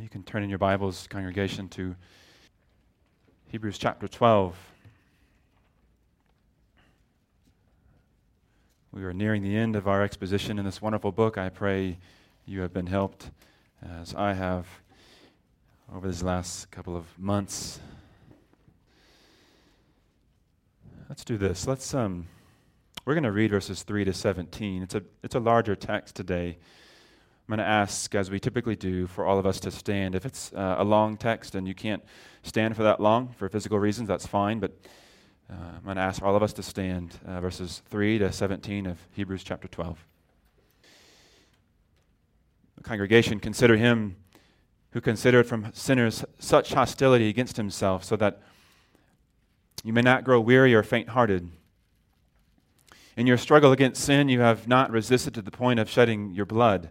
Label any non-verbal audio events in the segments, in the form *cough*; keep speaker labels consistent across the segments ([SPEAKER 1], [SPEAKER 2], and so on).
[SPEAKER 1] Well, you can turn in your Bibles, congregation, to Hebrews chapter 12. We are nearing the end of our exposition in this wonderful book. I pray you have been helped as I have over these last couple of months. Let's do this. Let's um we're going to read verses 3 to 17. It's a it's a larger text today. I'm going to ask, as we typically do, for all of us to stand. If it's uh, a long text and you can't stand for that long for physical reasons, that's fine. But uh, I'm going to ask all of us to stand, uh, verses 3 to 17 of Hebrews chapter 12. The congregation, consider him who considered from sinners such hostility against himself, so that you may not grow weary or faint hearted. In your struggle against sin, you have not resisted to the point of shedding your blood.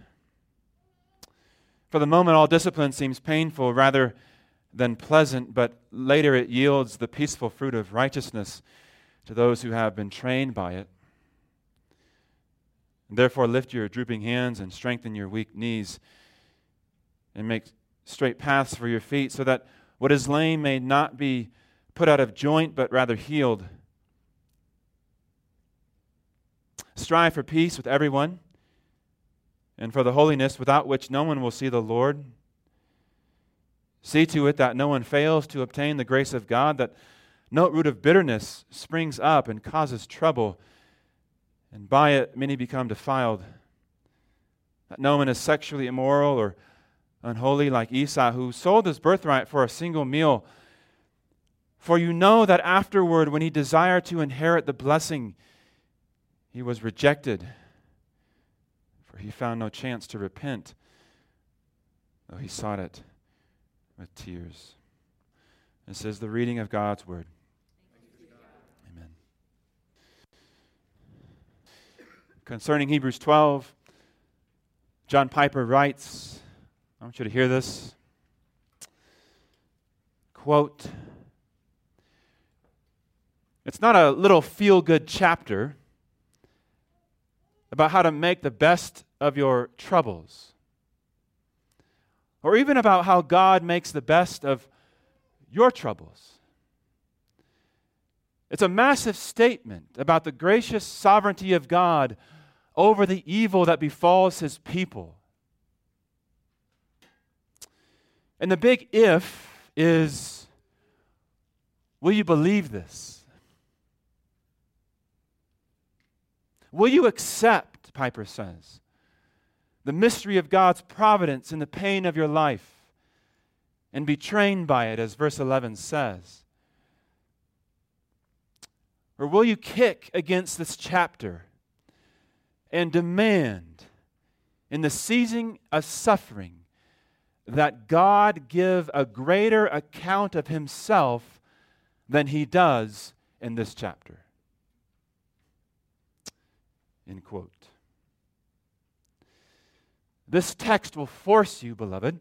[SPEAKER 1] For the moment, all discipline seems painful rather than pleasant, but later it yields the peaceful fruit of righteousness to those who have been trained by it. Therefore, lift your drooping hands and strengthen your weak knees, and make straight paths for your feet, so that what is lame may not be put out of joint, but rather healed. Strive for peace with everyone and for the holiness without which no one will see the Lord. See to it that no one fails to obtain the grace of God, that no root of bitterness springs up and causes trouble, and by it many become defiled. That no one is sexually immoral or unholy like Esau, who sold his birthright for a single meal. For you know that afterward, when he desired to inherit the blessing, he was rejected he found no chance to repent, though he sought it with tears. This says the reading of God's word. Amen. Concerning Hebrews 12, John Piper writes, I want you to hear this. Quote, It's not a little feel good chapter about how to make the best of your troubles, or even about how God makes the best of your troubles. It's a massive statement about the gracious sovereignty of God over the evil that befalls his people. And the big if is will you believe this? Will you accept, Piper says, the mystery of God's providence in the pain of your life and be trained by it, as verse 11 says? Or will you kick against this chapter and demand, in the seizing of suffering, that God give a greater account of himself than he does in this chapter? End quote. This text will force you, beloved,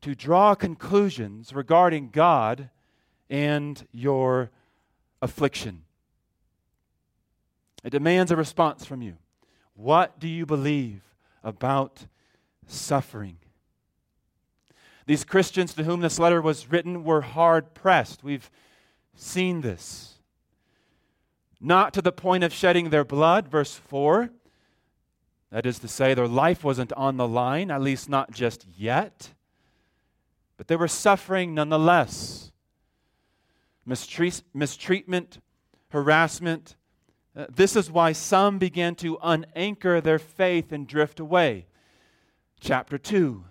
[SPEAKER 1] to draw conclusions regarding God and your affliction. It demands a response from you. What do you believe about suffering? These Christians to whom this letter was written were hard pressed. We've seen this not to the point of shedding their blood, verse 4, That is to say, their life wasn't on the line, at least not just yet. But they were suffering nonetheless. Mistreat- mistreatment, harassment. Uh, this is why some began to unanchor their faith and drift away. Chapter 2.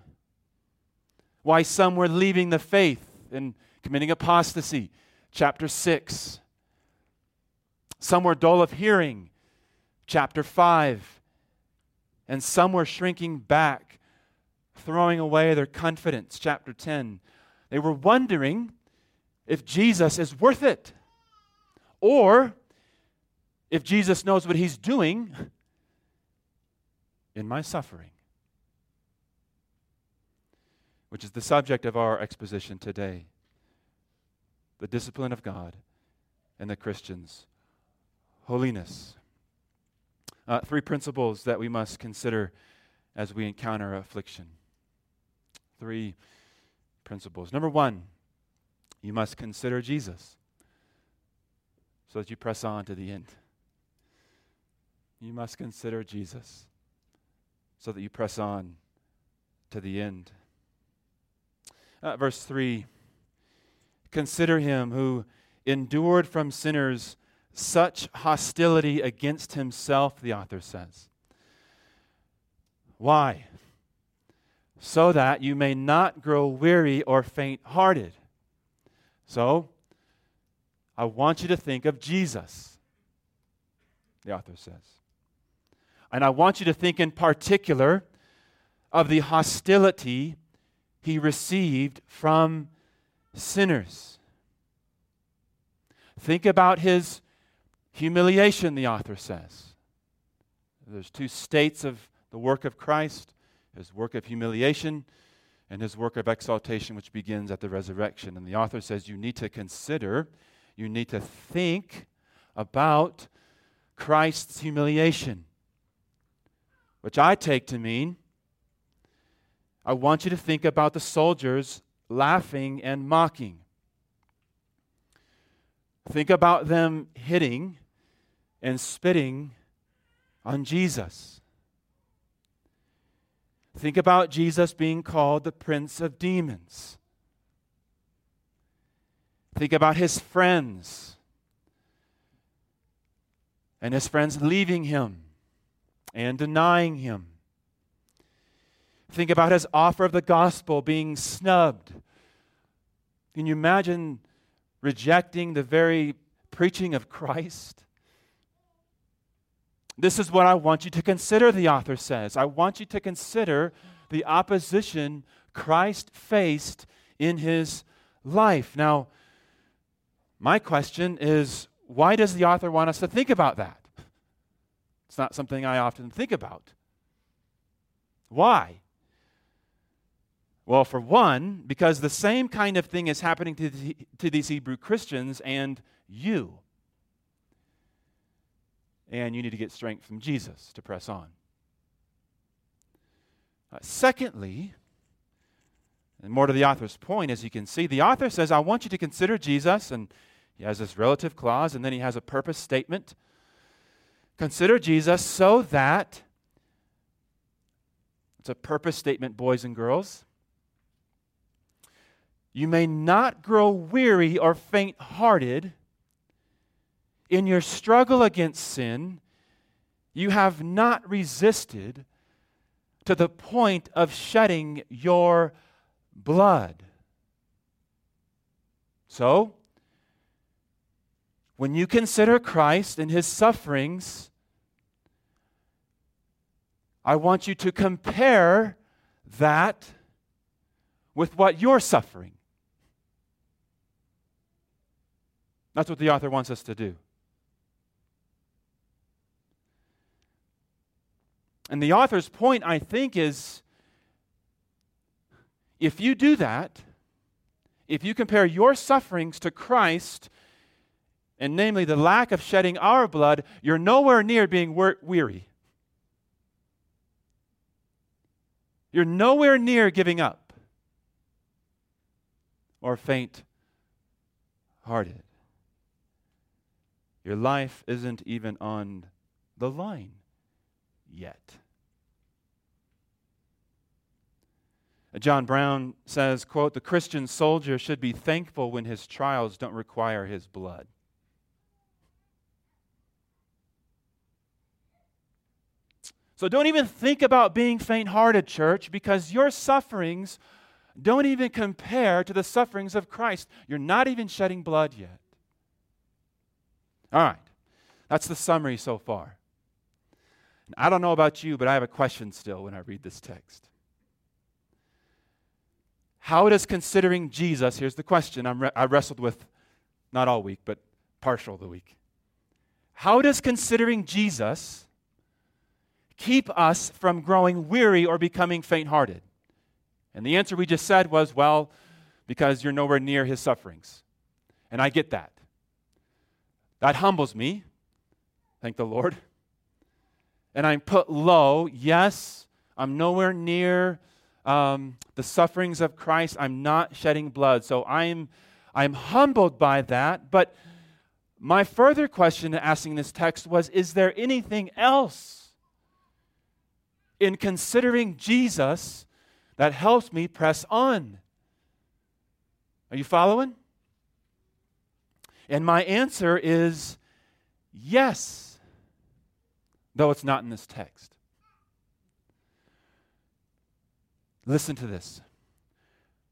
[SPEAKER 1] Why some were leaving the faith and committing apostasy. Chapter 6. Some were dull of hearing. Chapter 5 and some were shrinking back, throwing away their confidence. Chapter 10. They were wondering if Jesus is worth it or if Jesus knows what he's doing in my suffering, which is the subject of our exposition today the discipline of God and the Christian's holiness. Uh, three principles that we must consider as we encounter affliction. Three principles. Number one, you must consider Jesus so that you press on to the end. You must consider Jesus so that you press on to the end. Uh, verse 3 Consider him who endured from sinners such hostility against himself, the author says. Why? So that you may not grow weary or faint hearted. So, I want you to think of Jesus, the author says. And I want you to think in particular of the hostility he received from sinners. Think about his Humiliation, the author says. There's two states of the work of Christ his work of humiliation and his work of exaltation, which begins at the resurrection. And the author says you need to consider, you need to think about Christ's humiliation, which I take to mean I want you to think about the soldiers laughing and mocking. Think about them hitting and spitting on Jesus. Think about Jesus being called the Prince of Demons. Think about his friends and his friends leaving him and denying him. Think about his offer of the gospel being snubbed. Can you imagine rejecting the very preaching of Christ? This is what I want you to consider, the author says. I want you to consider the opposition Christ faced in his life. Now, my question is why does the author want us to think about that? It's not something I often think about. Why? Well, for one, because the same kind of thing is happening to, the, to these Hebrew Christians and you and you need to get strength from Jesus to press on. Uh, secondly, and more to the author's point, as you can see, the author says, I want you to consider Jesus, and he has this relative clause, and then he has a purpose statement. Consider Jesus so that, it's a purpose statement, boys and girls, you may not grow weary or faint hearted in your struggle against sin, you have not resisted to the point of shedding your blood. So, when you consider Christ and his sufferings, I want you to compare that with what you're suffering. That's what the author wants us to do. And the author's point, I think, is if you do that, if you compare your sufferings to Christ, and namely the lack of shedding our blood, you're nowhere near being weary. You're nowhere near giving up or faint hearted. Your life isn't even on the line yet. Uh, John Brown says, quote, the Christian soldier should be thankful when his trials don't require his blood. So don't even think about being faint hearted, church, because your sufferings don't even compare to the sufferings of Christ. You're not even shedding blood yet. All right, that's the summary so far. I don't know about you, but I have a question still when I read this text. How does considering Jesus, here's the question re- i wrestled with not all week, but partial of the week. How does considering Jesus keep us from growing weary or becoming faint hearted? And the answer we just said was, well, because you're nowhere near his sufferings. And I get that. That humbles me. Thank the Lord. And I'm put low. Yes, I'm nowhere near um, the sufferings of Christ. I'm not shedding blood. So I'm, I'm humbled by that. But my further question in asking this text was Is there anything else in considering Jesus that helps me press on? Are you following? And my answer is yes, though it's not in this text. Listen to this.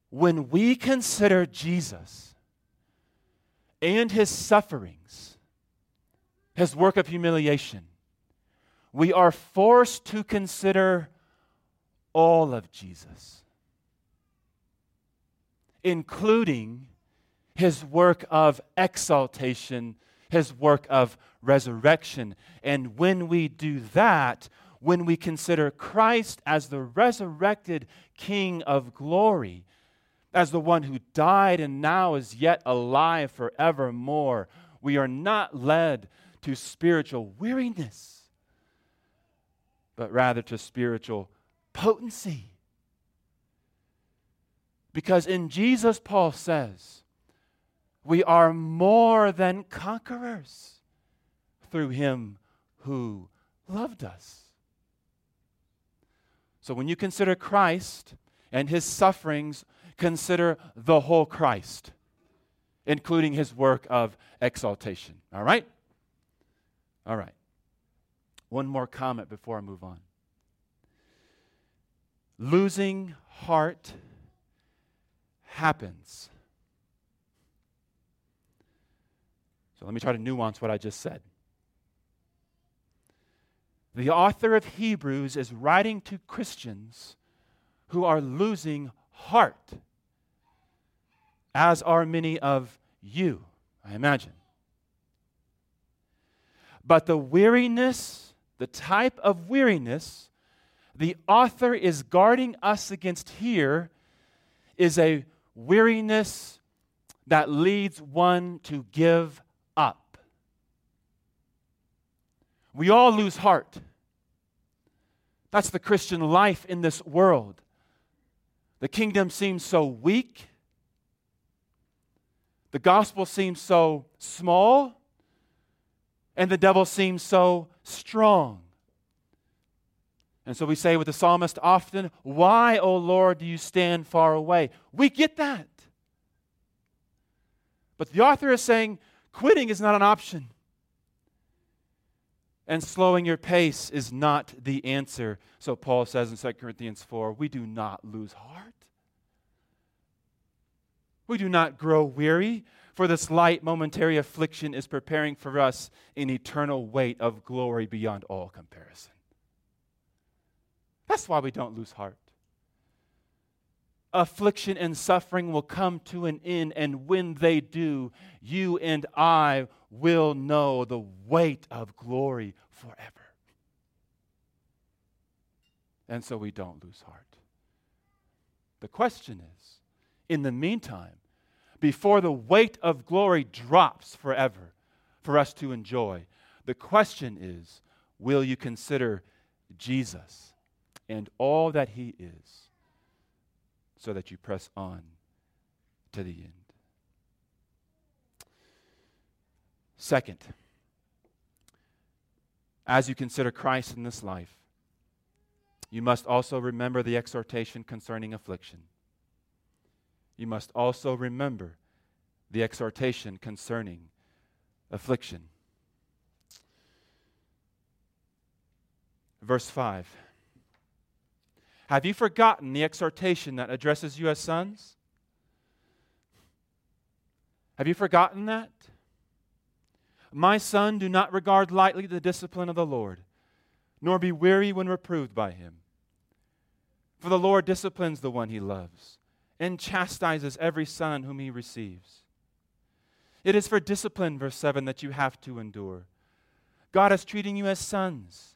[SPEAKER 1] When we consider Jesus and his sufferings, his work of humiliation, we are forced to consider all of Jesus, including his work of exaltation, his work of resurrection. And when we do that, when we consider Christ as the resurrected King of glory, as the one who died and now is yet alive forevermore, we are not led to spiritual weariness, but rather to spiritual potency. Because in Jesus, Paul says, we are more than conquerors through him who loved us. So when you consider Christ and his sufferings, consider the whole Christ, including his work of exaltation. All right? All right. One more comment before I move on. Losing heart happens. So let me try to nuance what I just said. The author of Hebrews is writing to Christians who are losing heart, as are many of you, I imagine. But the weariness, the type of weariness the author is guarding us against here is a weariness that leads one to give We all lose heart. That's the Christian life in this world. The kingdom seems so weak. The gospel seems so small. And the devil seems so strong. And so we say with the psalmist often, Why, O Lord, do you stand far away? We get that. But the author is saying quitting is not an option. And slowing your pace is not the answer. So Paul says in 2 Corinthians 4 we do not lose heart. We do not grow weary, for this light momentary affliction is preparing for us an eternal weight of glory beyond all comparison. That's why we don't lose heart. Affliction and suffering will come to an end, and when they do, you and I will know the weight of glory forever. And so we don't lose heart. The question is in the meantime, before the weight of glory drops forever for us to enjoy, the question is will you consider Jesus and all that he is so that you press on to the end? Second, as you consider Christ in this life, you must also remember the exhortation concerning affliction. You must also remember the exhortation concerning affliction. Verse 5. Have you forgotten the exhortation that addresses you as sons? Have you forgotten that? My son, do not regard lightly the discipline of the Lord, nor be weary when reproved by him. For the Lord disciplines the one he loves, and chastises every son whom he receives. It is for discipline, verse 7, that you have to endure. God is treating you as sons.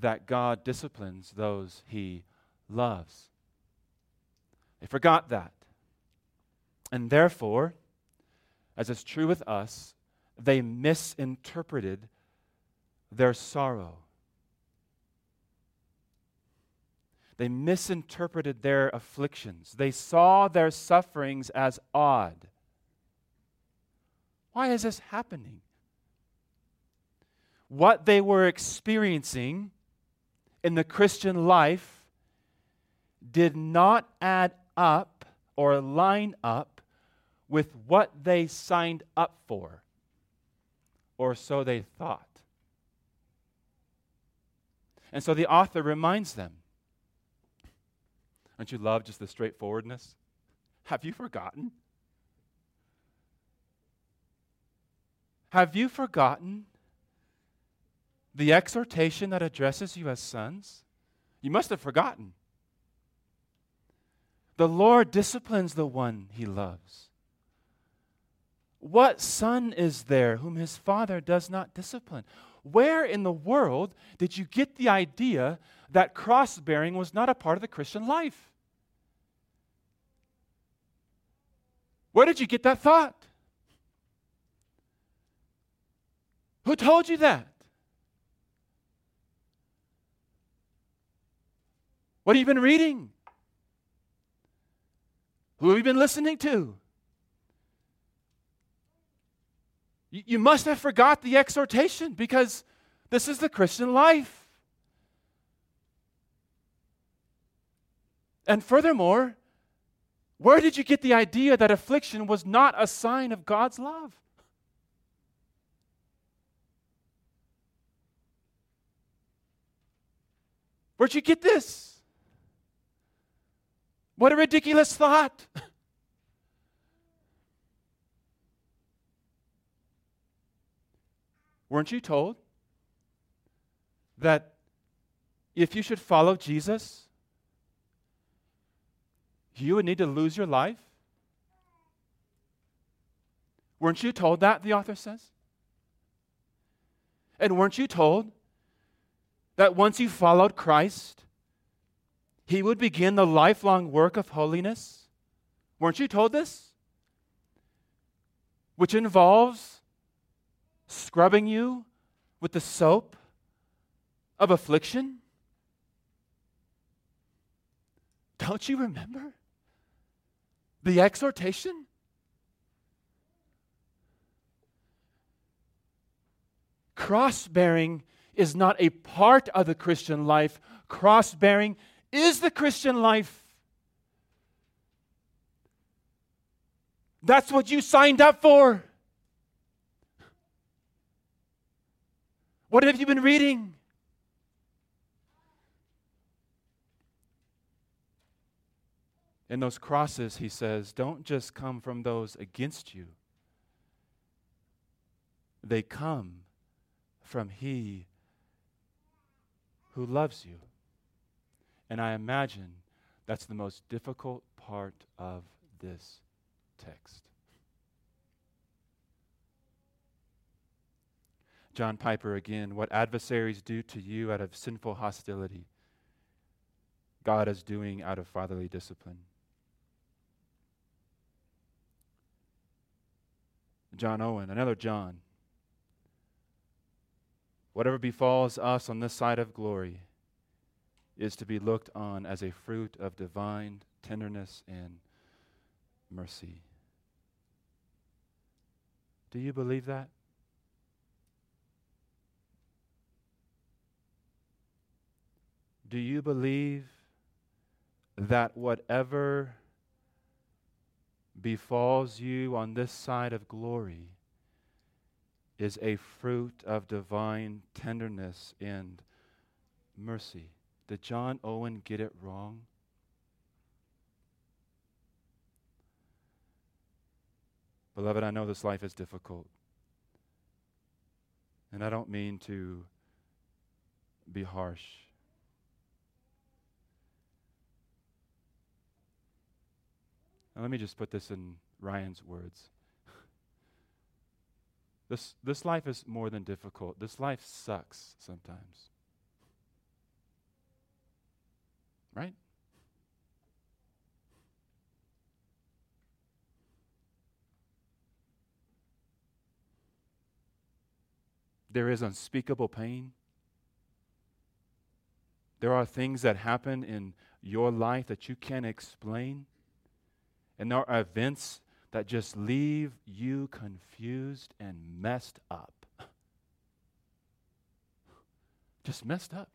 [SPEAKER 1] that God disciplines those he loves. They forgot that. And therefore, as is true with us, they misinterpreted their sorrow. They misinterpreted their afflictions. They saw their sufferings as odd. Why is this happening? What they were experiencing in the Christian life did not add up or line up with what they signed up for, or so they thought. And so the author reminds them Don't you love just the straightforwardness? Have you forgotten? Have you forgotten the exhortation that addresses you as sons? You must have forgotten. The Lord disciplines the one he loves. What son is there whom his father does not discipline? Where in the world did you get the idea that cross bearing was not a part of the Christian life? Where did you get that thought? Who told you that? What have you been reading? Who have you been listening to? You, must have forgot the exhortation because this is the Christian life. And furthermore, where did you get the idea that affliction was not a sign of God's love? Where'd you get this? What a ridiculous thought. *laughs* Weren't you told that if you should follow Jesus, you would need to lose your life? Weren't you told that, the author says? And weren't you told that once you followed Christ, He would begin the lifelong work of holiness? Weren't you told this? Which involves scrubbing you with the soap of affliction? Don't you remember the exhortation? Cross bearing is not a part of the Christian life. Cross bearing is the Christian life. That's what you signed up for. What have you been reading? In those crosses, he says, don't just come from those against you, they come from He who loves you. And I imagine that's the most difficult part of this text. John Piper again, what adversaries do to you out of sinful hostility, God is doing out of fatherly discipline. John Owen, another John. Whatever befalls us on this side of glory is to be looked on as a fruit of divine tenderness and mercy. Do you believe that? Do you believe that whatever befalls you on this side of glory is a fruit of divine tenderness and mercy? Did John Owen get it wrong? Beloved, I know this life is difficult. And I don't mean to be harsh. Now, let me just put this in Ryan's words. *laughs* This, this life is more than difficult. This life sucks sometimes. Right? There is unspeakable pain. There are things that happen in your life that you can't explain. And there are events that just leave you confused and messed up. *laughs* Just messed up.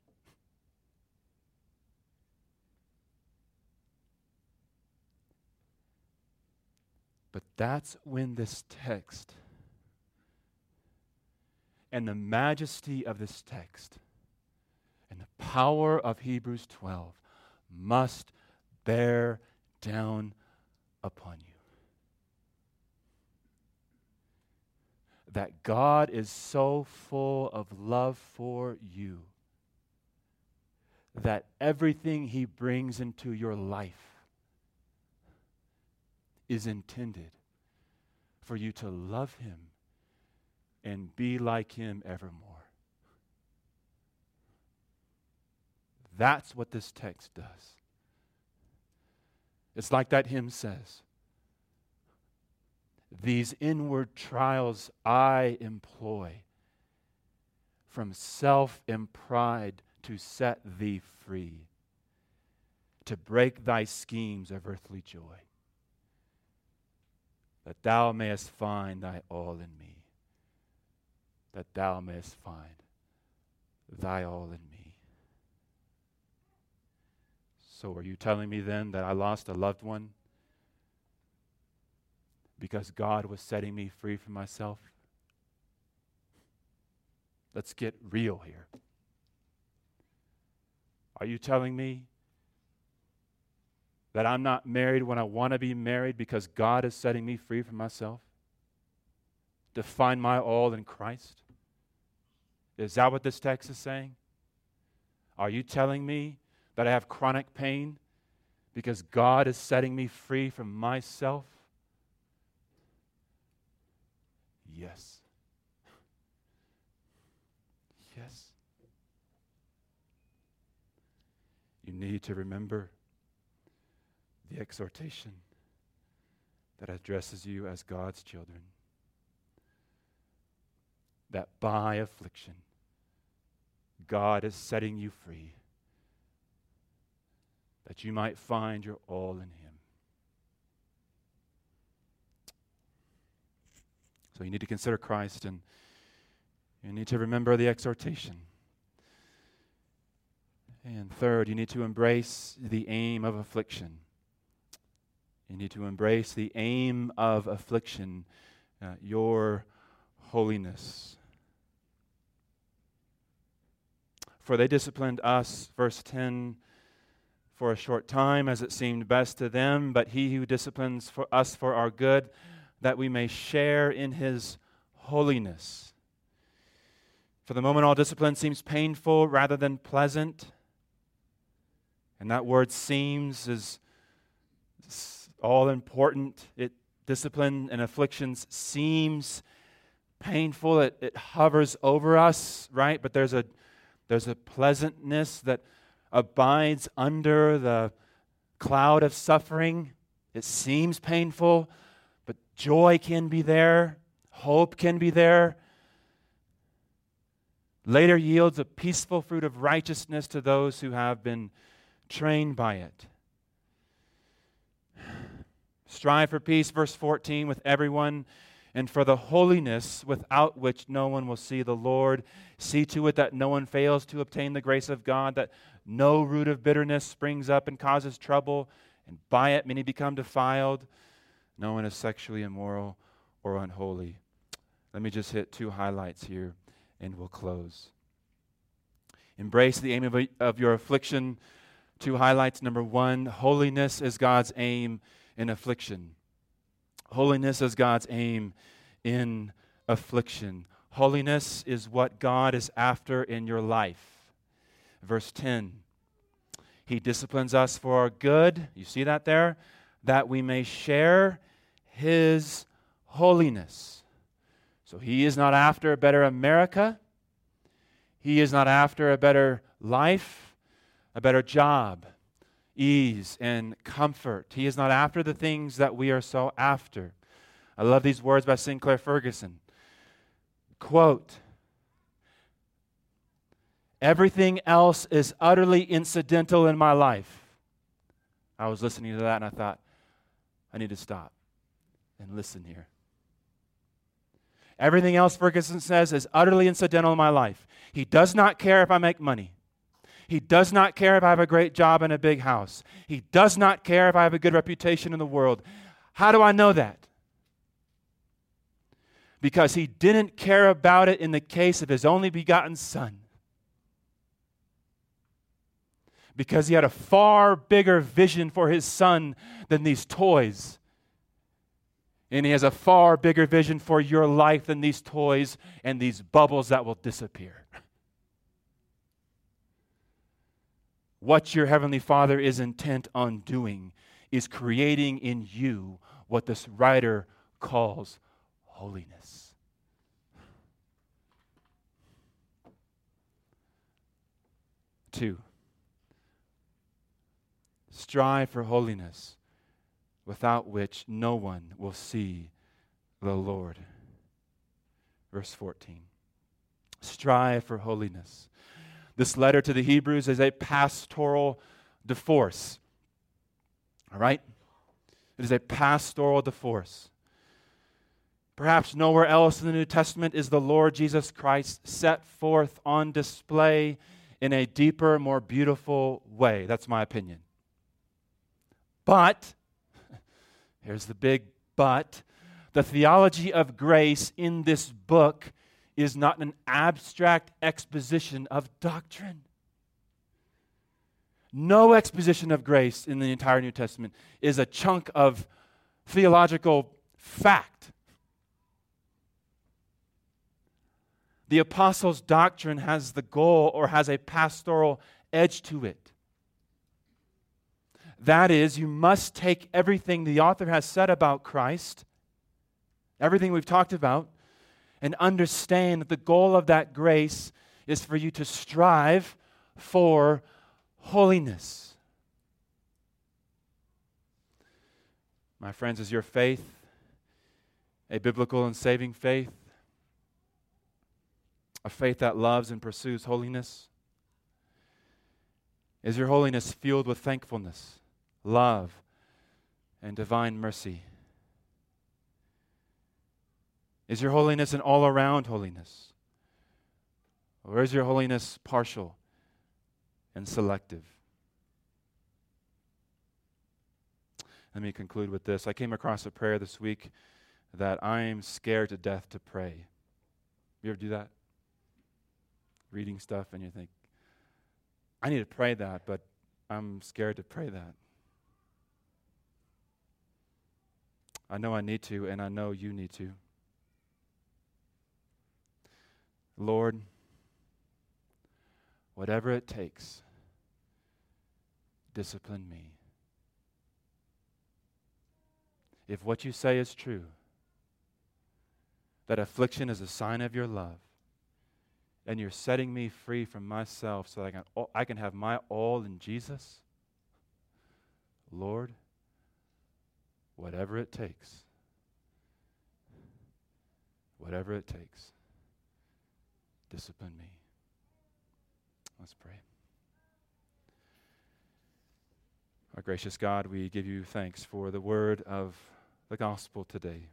[SPEAKER 1] But that's when this text and the majesty of this text and the power of Hebrews 12 must bear down upon you. That God is so full of love for you that everything He brings into your life is intended for you to love Him and be like him evermore. That's what this text does. It's like that hymn says These inward trials I employ from self and pride to set thee free, to break thy schemes of earthly joy, that thou mayest find thy all in me that thou mayest find thy all in me. So, are you telling me then that I lost a loved one because God was setting me free from myself? Let's get real here. Are you telling me that I'm not married when I want to be married because God is setting me free from myself? To find my all in Christ? Is that what this text is saying? Are you telling me that I have chronic pain because God is setting me free from myself? Yes. Yes. You need to remember the exhortation that addresses you as God's children. That by affliction, God is setting you free that you might find your all in Him. So you need to consider Christ and you need to remember the exhortation. And third, you need to embrace the aim of affliction. You need to embrace the aim of affliction, uh, your holiness. For they disciplined us, verse 10, for a short time as it seemed best to them, but he who disciplines for us for our good, that we may share in his holiness. For the moment, all discipline seems painful rather than pleasant. And that word seems is all important. It discipline and afflictions seems painful. It, it hovers over us, right? But there's a there's a pleasantness that abides under the cloud of suffering. It seems painful, but joy can be there, hope can be there. Later yields a peaceful fruit of righteousness to those who have been trained by it. Strive for peace, verse 14, with everyone and for the holiness without which no one will see the Lord. See to it that no one fails to obtain the grace of God, that no root of bitterness springs up and causes trouble, and by it many become defiled. No one is sexually immoral or unholy. Let me just hit two highlights here and we'll close. Embrace the aim of, of your affliction. Two highlights. Number one, holiness is God's aim in affliction. Holiness is God's aim in affliction. Holiness is what God is after in your life. Verse 10 He disciplines us for our good. You see that there? That we may share His holiness. So He is not after a better America. He is not after a better life, a better job, ease, and comfort. He is not after the things that we are so after. I love these words by Sinclair Ferguson. Quote Everything else is utterly incidental in my life. I was listening to that and I thought, I need to stop and listen here. Everything else, Ferguson says, is utterly incidental in my life. He does not care if I make money. He does not care if I have a great job and a big house. He does not care if I have a good reputation in the world. How do I know that? Because he didn't care about it in the case of his only begotten Son. Because he had a far bigger vision for his Son than these toys. And he has a far bigger vision for your life than these toys and these bubbles that will disappear. What your Heavenly Father is intent on doing is creating in you what this writer calls holiness. Two, strive for holiness without which no one will see the Lord. Verse 14. Strive for holiness this letter to the Hebrews is a pastoral divorce. All right? It is a pastoral divorce. Perhaps nowhere else in the New Testament is the Lord Jesus Christ set forth on display in a deeper, more beautiful way. That's my opinion. But, *laughs* here's the big but, the theology of grace in this book is not an abstract exposition of doctrine. No exposition of grace in the entire New Testament is a chunk of theological fact. The apostles' doctrine has the goal or has a pastoral edge to it. That is, you must take everything the author has said about Christ, everything we've talked about, and understand that the goal of that grace is for you to strive for holiness. My friends, is your faith a biblical and saving faith? A faith that loves and pursues holiness? Is your holiness fueled with thankfulness, love, and divine mercy? Is your holiness an all around holiness? Or is your holiness partial and selective? Let me conclude with this. I came across a prayer this week that I'm scared to death to pray. You ever do that? Reading stuff and you think, I need to pray that, but I'm scared to pray that. I know I need to, and I know you need to. Lord, whatever it takes, discipline me. If what you say is true, that affliction is a sign of your love, and you're setting me free from myself so that I can, I can have my all in Jesus, Lord, whatever it takes, whatever it takes, discipline me. Let's pray. Our gracious God, we give you thanks for the word of the gospel today.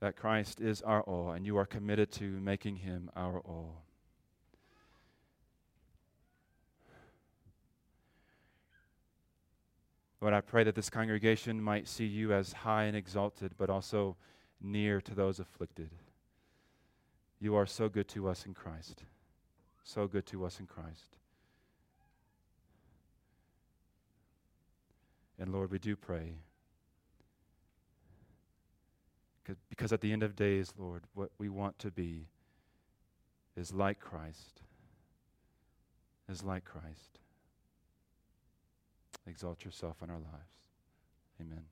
[SPEAKER 1] That Christ is our all, and you are committed to making him our all. Lord, I pray that this congregation might see you as high and exalted, but also near to those afflicted. You are so good to us in Christ. So good to us in Christ. And Lord, we do pray. Because at the end of days, Lord, what we want to be is like Christ. Is like Christ. Exalt yourself in our lives. Amen.